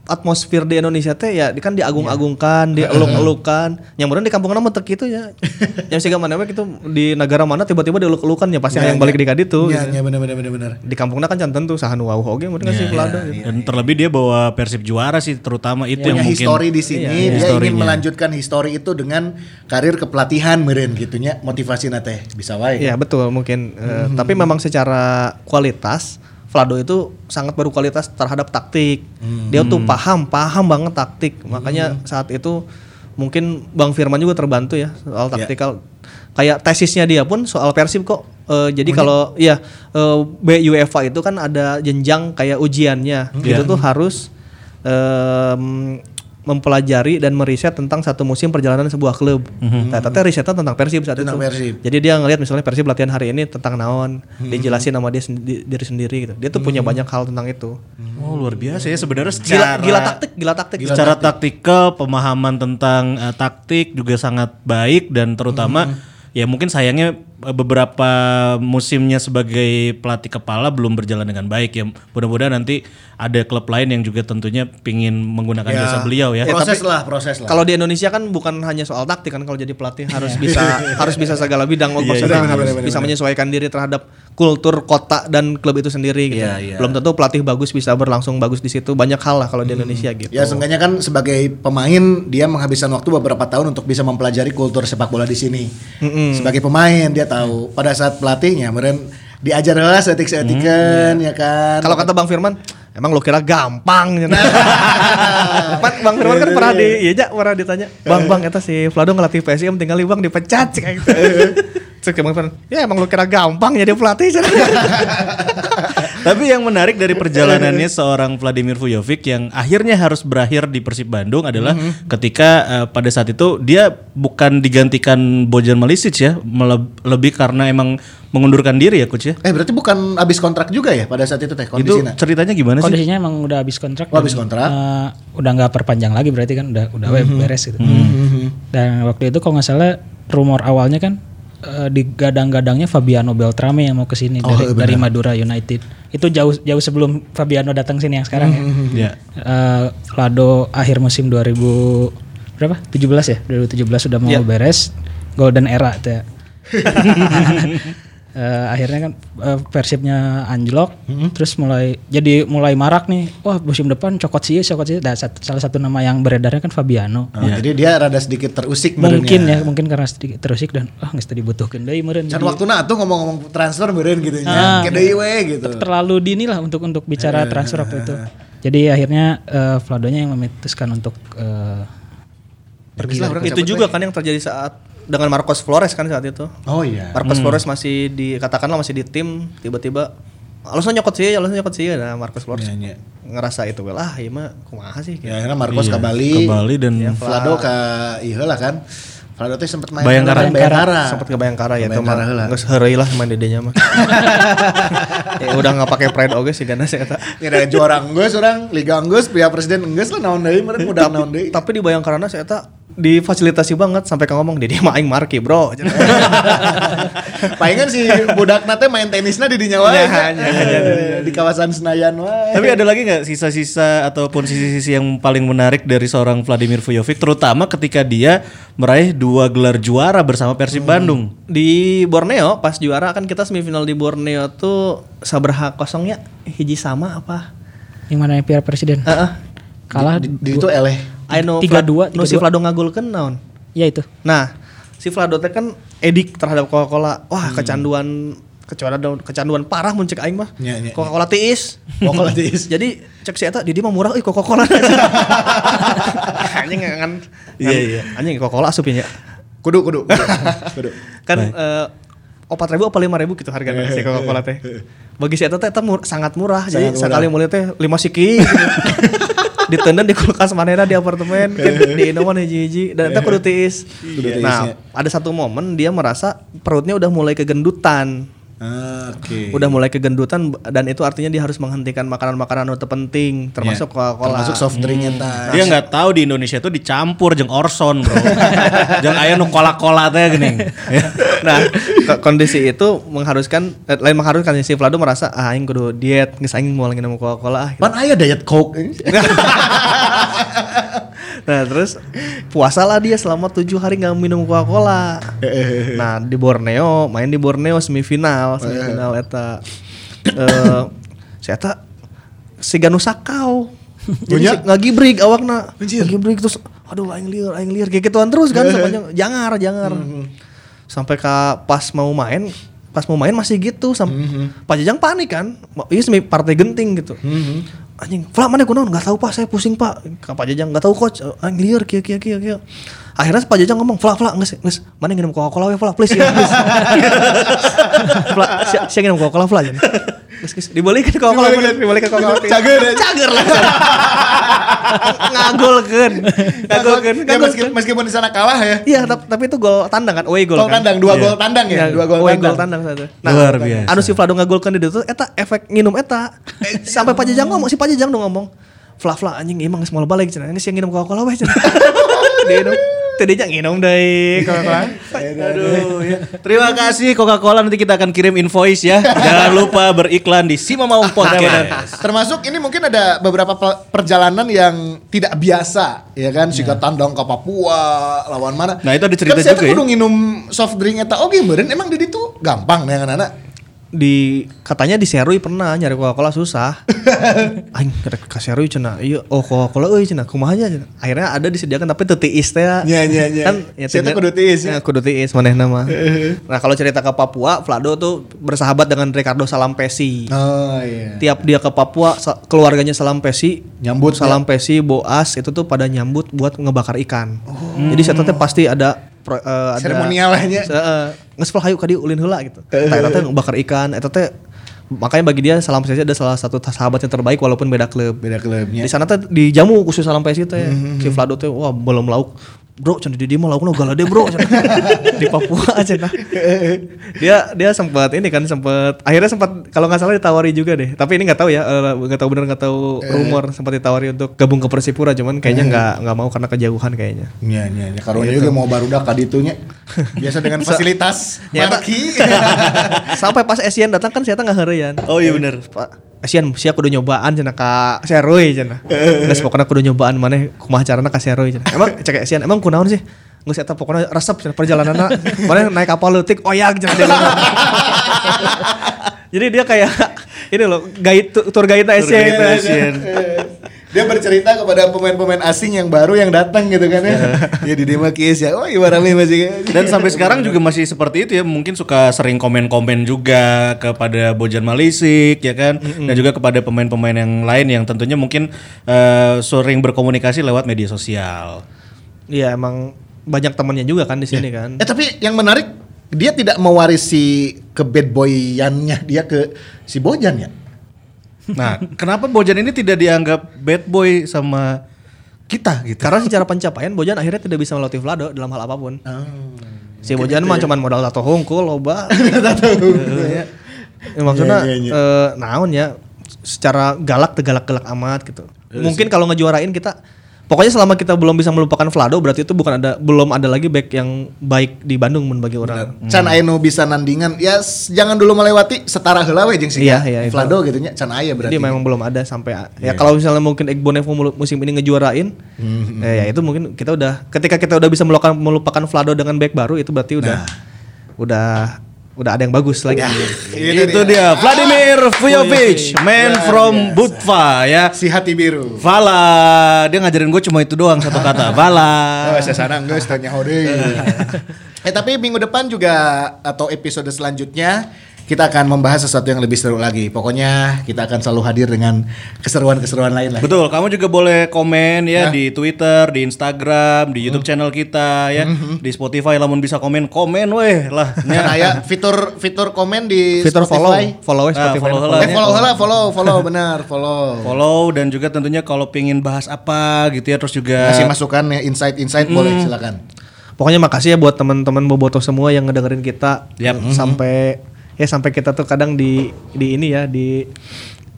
atmosfer di Indonesia teh ya di- kan diagung-agungkan, dieluk-elukan. Yang kemudian di kampung nama teu kitu ya. [laughs] Yang sehingga mana we gitu di negara mana tiba-tiba dieluk-elukan ya pasti yang balik di kaditu.
Iya,
gitu.
iya benar benar benar.
Di kampungnya kan can tentu saha nu wauh oge mungkin
Iya,
kasih Vlado gitu.
Dan terlebih dia bawa Persib juara sih terutama itu yang mungkin
histori di sini,
Iya,
dia ingin
historinya.
melanjutkan histori itu dengan karir kepelatihan meren gitunya, motivasi teh bisa wae.
Iya betul mungkin. Eh, Tapi memang secara kualitas Vlado itu sangat berkualitas terhadap taktik. Dia tuh paham, paham banget taktik. Makanya saat itu mungkin Bang Firman juga terbantu ya soal taktikal. Kayak tesisnya dia pun soal Persib kok. Eh, jadi kalau ya eh, B UEFA itu kan ada jenjang kayak ujiannya. Itu tuh harus em, mempelajari dan meriset tentang satu musim perjalanan sebuah klub. Nah, tapi risetnya tentang Persib saat
Tentang
itu.
Persib.
Jadi dia ngelihat misalnya Persib latihan hari ini tentang naon, dijelasin sama dia sendi- diri sendiri gitu. Dia tuh punya banyak hal tentang itu.
Oh luar biasa ya sebenarnya
Gila,
secara
gila taktik, gila taktik.
secara taktikal pemahaman tentang eh, taktik juga sangat baik dan terutama ya mungkin sayangnya beberapa musimnya sebagai pelatih kepala belum berjalan dengan baik ya mudah-mudahan nanti ada klub lain yang juga tentunya pingin menggunakan jasa beliau ya.
Proses lah, proses lah.
Kalau di Indonesia kan bukan hanya soal taktik kan kalau jadi pelatih harus bisa [laughs] harus bisa segala bidang maksudnya harus bisa menyesuaikan diri terhadap kultur kota dan klub itu sendiri gitu.
Iya, iya.
Belum tentu pelatih bagus bisa berlangsung bagus di situ. Banyak hal lah kalau di Indonesia gitu.
Ya seenggaknya kan sebagai pemain dia menghabiskan waktu beberapa tahun untuk bisa mempelajari kultur sepak bola di sini. Sebagai pemain dia tahu pada saat pelatihnya meren diajar lah setik-setikan ya kan.
Kalau kata Bang Firman, emang lo kira gampang [laughs] gitu. Pan, Bang Firman kan pernah di iya ja, pernah ditanya, "Bang, Bang, eta si Vlado ngelatih PSM tinggal Bang dipecat kayak gitu." [laughs] Terus Bang Firman, "Ya emang lo kira gampang jadi pelatih." [laughs] Cik."
Tapi yang menarik dari perjalanannya seorang Vladimir Vujovic yang akhirnya harus berakhir di Persib Bandung adalah ketika eh, pada saat itu dia bukan digantikan Bojan Malisic ya, meleb- lebih karena emang mengundurkan diri ya coach ya.
Eh berarti bukan habis kontrak juga ya pada saat itu teh
Itu
kondisinya.
ceritanya gimana sih?
Kondisinya emang udah habis kontrak.
Oh, habis
dan,
kontrak.
eh, udah nggak perpanjang lagi berarti kan udah udah
Mhm.
beres gitu. Dan waktu itu kalau nggak salah rumor awalnya kan eh, digadang-gadangnya Fabiano Beltrame yang mau ke sini
Oh,
dari
iya,
dari Madura United. Itu jauh jauh sebelum Fabiano datang sini yang sekarang ya.
Ya.
Eh, Vlado akhir musim 2000 berapa? 17 ya? 2017 sudah mau beres. Golden era tuh ya. [laughs] Eh, akhirnya kan eh, Persibnya anjlok, terus mulai jadi mulai marak nih. Wah musim depan cokot sih, cokot sih. Nah, sat- salah satu nama yang beredarnya kan Fabiano.
Oh, Jadi dia rada sedikit terusik
Mungkin
merenya.
ya, mungkin karena sedikit terusik dan ah nggak dibutuhkan deh meren. Jadi
waktu tuh ngomong-ngomong transfer meren gitu
Ah,
nya. Kedai we gitu.
terlalu dini lah untuk untuk bicara transfer waktu itu. Jadi akhirnya eh, Vladonya yang memutuskan untuk eh,
Pergi
itu juga kan yang terjadi saat dengan Marcos Flores kan saat itu.
Oh iya.
Marcos Flores masih di katakanlah masih di tim tiba-tiba alasnya nyokot sih, alasnya nyokot sih nah Marcos Flores
Iya, iya.
ngerasa itu well ah iya mah kumaha sih
Ya akhirnya Marcos
Iya,
ke Bali.
ke Bali dan
Vlado ke iya lah kan. Vlado teh sempat main
Bayangkara.
ke Bayangkara.
sempat ke Bayangkara ya itu mah geus heureuy lah main dedenya mah [laughs] ya udah nggak pakai pride oge sih karena saya kata
Ya ada juara enggeus orang, liga enggeus, pihak presiden enggeus lah naon deui meureun mudah naon deui.
tapi di Bayangkara saya kata difasilitasi banget sampai ke ngomong dia mah aing marki bro [laughs]
Palingan si budak nate main tenisnya di dinya wae. Di kawasan Senayan wae.
Tapi ada lagi nggak sisa-sisa ataupun sisi-sisi yang paling menarik dari seorang Vladimir Vujovic, terutama ketika dia meraih dua gelar juara bersama Persib Bandung.
di Borneo pas juara kan kita semifinal di Borneo tuh sabraha kosongnya hiji sama apa
yang mana yang piala presiden.
Heeh.
Kalah
di, di itu eleh.
Ayo
Tiga dua,
nu si
tiga dua.
Vlado ngagulkeun naon
ya itu.
Nah, si Vlado teh kan edik terhadap Coca-Cola. Wah, kecanduan kecanduan kecanduan parah mun cek aing mah.
Nya, nya,
Coca-Cola tiis. [laughs]
Coca-Cola tiis.
Jadi cek si eta di dia mah murah euy Coca-Cola. [laughs] anjing kan.
Iya, iya.
Anjing Coca-Cola asup ya.
Kudu kudu. kudu. [laughs] kudu.
Kan eh opat ribu apa lima ribu gitu harganya si Coca-Cola teh. Bagi si eta teh mur- sangat murah. Jadi
Sangat murah.
sekali mulai teh lima siki. Ditendang di kulkas manena di apartemen kan di Indoman hiji-hiji dan itu kudu tiis. Nah, ada satu momen dia merasa perutnya udah mulai kegendutan.
Ah, Oke.
Udah mulai kegendutan dan itu artinya dia harus menghentikan makanan-makanan yang penting termasuk Coca-Cola.
Termasuk soft drinknya ta.
Dia nggak tahu di Indonesia itu dicampur jeung orson, Bro. [laughs] jeung aya nu kola-kola teh geuning. [laughs]
nah, ko- kondisi itu mengharuskan eh, lain mengharuskan si Vlado merasa ah aing kudu diet, geus aing mau lagi nemu Coca-Cola ah.
Pan aya diet coke. [laughs]
Nah terus puasalah dia selama tujuh hari nggak minum Coca-Cola. Nah di Borneo main di Borneo semifinal semifinal eta eh saya tak si Ganu Sakau. Jadi
Punya?
si ngagibrig awakna. Ngagibrig terus aduh aing lieur aing lieur kayak gituan terus kan sepanjang jangar jangar. Sampai ke pas mau main pas mau main masih gitu sampai Pak Jajang panik kan. Iya semi partai genting gitu. Anjing, Fla mana kunaon enggak tahu Pak, saya pusing Pak. Ka Pak Jajang enggak tahu coach, anjing lieur kieu kieu kieu kieu. Akhirnya Pak Jajang ngomong, "Fla, Fla, geus geus mana nginum Coca-Cola we, Fla, please ya, please." [laughs] Fla, sia sia nginum Coca-Cola Fla ya. Geus geus dibalikin Coca-Cola, dibalikin Coca-Cola.
Cager ya.
Cager lah. [laughs] Ngagolkeun. Ngagolkeun.
Ya, meskipun, meskipun di sana kalah ya.
Iya, tapi, tapi itu gol tandang kan, away goal
Gol
kan.
tandang, dua gol tandang ya, dua gol tandang.
gol tandang satu.
Luar biasa.
Anu si Vlado ngagolkeun di ditu eta efek nginum eta. Sampai Pak Jajang ngomong, si Pak Jajang dong ngomong. Fla fla anjing emang geus moal balik cenah. Geus yang nginum Coca-Cola we cenah. [laughs] Diinum. Tadinya nginum deui Coca-Cola.
Aduh, ya. Terima kasih Coca-Cola nanti kita akan kirim invoice ya. [laughs] Jangan lupa beriklan di Sima Mau [laughs] Podcast.
Termasuk ini mungkin ada beberapa pe- perjalanan yang tidak biasa, ya kan? Siga tandang ke Papua, lawan mana?
Nah, itu ada cerita
kan saya
juga ya?
kudu nginum soft drink eta oge meureun emang di ditu gampang nih anak-anak.
Di katanya di Serui pernah nyari Coca-Cola susah. [laughs] Aing kerek ka Serui cenah. Iya, oh Coca-Cola euy cenah. Kumaha nya cenah. Akhirnya ada disediakan tapi teu tiis teh.
Nya, nya, nya.
Kan
Saya teh kudu tiis, ya.
Ya, kudu tiis manehna mah. [laughs] nah, kalau cerita ke Papua, Vlado tuh bersahabat dengan Ricardo Salampesi.
Oh iya.
Tiap dia ke Papua, keluarganya Salampesi
Nyambut, ya?
Salampesi, Boas itu tuh pada nyambut buat ngebakar ikan. Jadi saya teh pasti ada pro- eh, ada
Seremonial lah nya.
Se- eh, Nges hayu ka dieu ulin heula gitu. Eta eta teh bakar ikan, eta teh makanya bagi dia Salam Pesi ada salah satu sahabat yang terbaik walaupun beda klub.
Beda klubnya.
Di sana teh dijamu khusus Salam Pesi teh. Si Vlado teh wah belum lauk. Bro, cenah di dia mah laukna galade bro. [laughs] di Papua cenah. dia dia sempat ini kan sempat akhirnya sempat kalau nggak salah ditawari juga deh. Tapi ini nggak tahu ya, eh, nggak tahu bener nggak tahu rumor sempat ditawari untuk gabung ke Persipura cuman kayaknya nggak nggak mau karena kejauhan kayaknya.
Nya nya nya karunya juga mau barudak ka ditunya. Biasa dengan fasilitas
Ya,
marki. [laughs]
Sampai pas Asian datang kan saya nggak heureuyan.
Oh iya bener.
Pak Asian siap kudu nyobaan cenah ka Seroy cenah. Geus pokoknya kudu nyobaan maneh kumaha carana ka Seroy cenah. Emang cek Asian emang kunaon sih? Geus eta pokoknya resep cenah perjalananna. Maneh naik kapal leutik oyak cenah dia. Jadi dia kayak ini loh guide tu- tour guide.
Asian.
Dia bercerita kepada pemain-pemain asing yang baru yang datang gitu kan ya. [laughs] ya di Dema Kies ya. Oh, Iwarami masih.
Dan sampai sekarang juga masih seperti itu ya. Mungkin suka sering komen-komen juga kepada Bojan Malisik ya kan. Dan juga kepada pemain-pemain yang lain yang tentunya mungkin eh, sering berkomunikasi lewat media sosial.
Iya emang banyak temennya juga kan di sini kan.
Eh tapi yang menarik dia tidak mewarisi ke bad boyannya dia ke si Bojan ya.
Nah, kenapa Bojan ini tidak dianggap bad boy sama kita gitu?
Karena secara pencapaian Bojan akhirnya tidak bisa melatih Vlado dalam hal apa pun. Si Bojan mah cuman modal tato hungkul loba. [laughs] Ya, maksudnya
Iya, iya, iya.
eh, naon ya secara galak tegalak-galak amat gitu. Mungkin kalau ngejuarain kita pokoknya selama kita belum bisa melupakan Vlado berarti itu bukan ada belum ada lagi back yang baik di Bandung mun bagi orang.
Can aya nu bisa nandingan? Ya jangan dulu melewati setara heula we jeung si
Iya, iya, itu.
Vlado gitu nya can aya berarti.
Jadi memang belum ada sampai ya kalau misalnya mungkin Egbo Nevo musim ini ngejuarain eh, ya itu mungkin kita udah ketika kita udah bisa melupakan melupakan Vlado dengan back baru itu berarti udah udah udah ada yang bagus lagi.
itu [laughs] dia Vladimir Vujovic, man from Budva ya.
si hati biru.
Vala, dia ngajarin gue cuma itu doang satu kata. [laughs] Vala.
Oh, saya sana geus tanya hode. [laughs] eh tapi minggu depan juga atau episode selanjutnya kita akan membahas sesuatu yang lebih seru lagi. Pokoknya kita akan selalu hadir dengan keseruan-keseruan lain lah.
Betul, kamu juga boleh komen ya di Twitter, di Instagram, di YouTube channel kita ya, di Spotify lamun bisa komen, komen weh lah. Ya.
Nah ya fitur fitur komen di
Fitur follow,
Spotify.
follow
Ah,
Spotify.
follow
follow.
lah.
Eh follow lah, follow, follow benar, follow.
Follow dan juga tentunya kalau pingin bahas apa gitu ya, terus juga
Kasih masukan ya insight-insight boleh silakan.
Pokoknya makasih ya buat teman-teman boboto semua yang ngedengerin kita
Yap.
sampai ya sampai kita tuh kadang di di ini ya di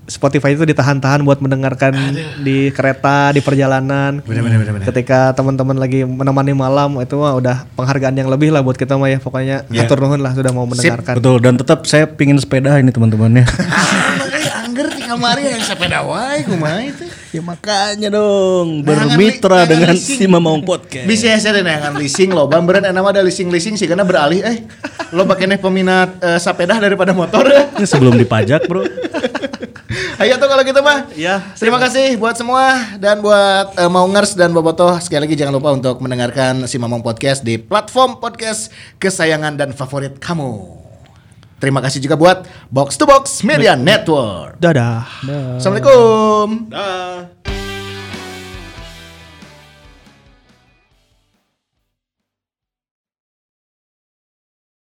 Spotify itu ditahan-tahan buat mendengarkan di kereta di perjalanan. Ketika teman-teman lagi menemani malam itu mah udah penghargaan yang lebih lah buat kita mah ya. Pokoknya atur nuhun lah sudah mau mendengarkan.
Betul. Dan tetap saya pingin sepeda ini teman-teman [laughs] ya.
Ah, angger tinggal mari yang sepeda wae kumaha itu.
ya makanya dong
Nah,
bermitra
li-
dengan si Mamang Podcast.
Bisa ya saya dengan leasing lo, bamberan nama ada leasing-leasing sih karena beralih eh lo pakai peminat eh, sepeda daripada motor ya.
Ini sebelum dipajak, Bro.
Ayo tuh kalau gitu mah.
Ya,
Terima kasih buat semua dan buat eh, Maungers dan Bobotoh sekali lagi jangan lupa untuk mendengarkan si Mamang Podcast di platform podcast kesayangan dan favorit kamu. Terima kasih juga buat Box to Box Media Network.
Dadah.
Assalamualaikum.
Dah.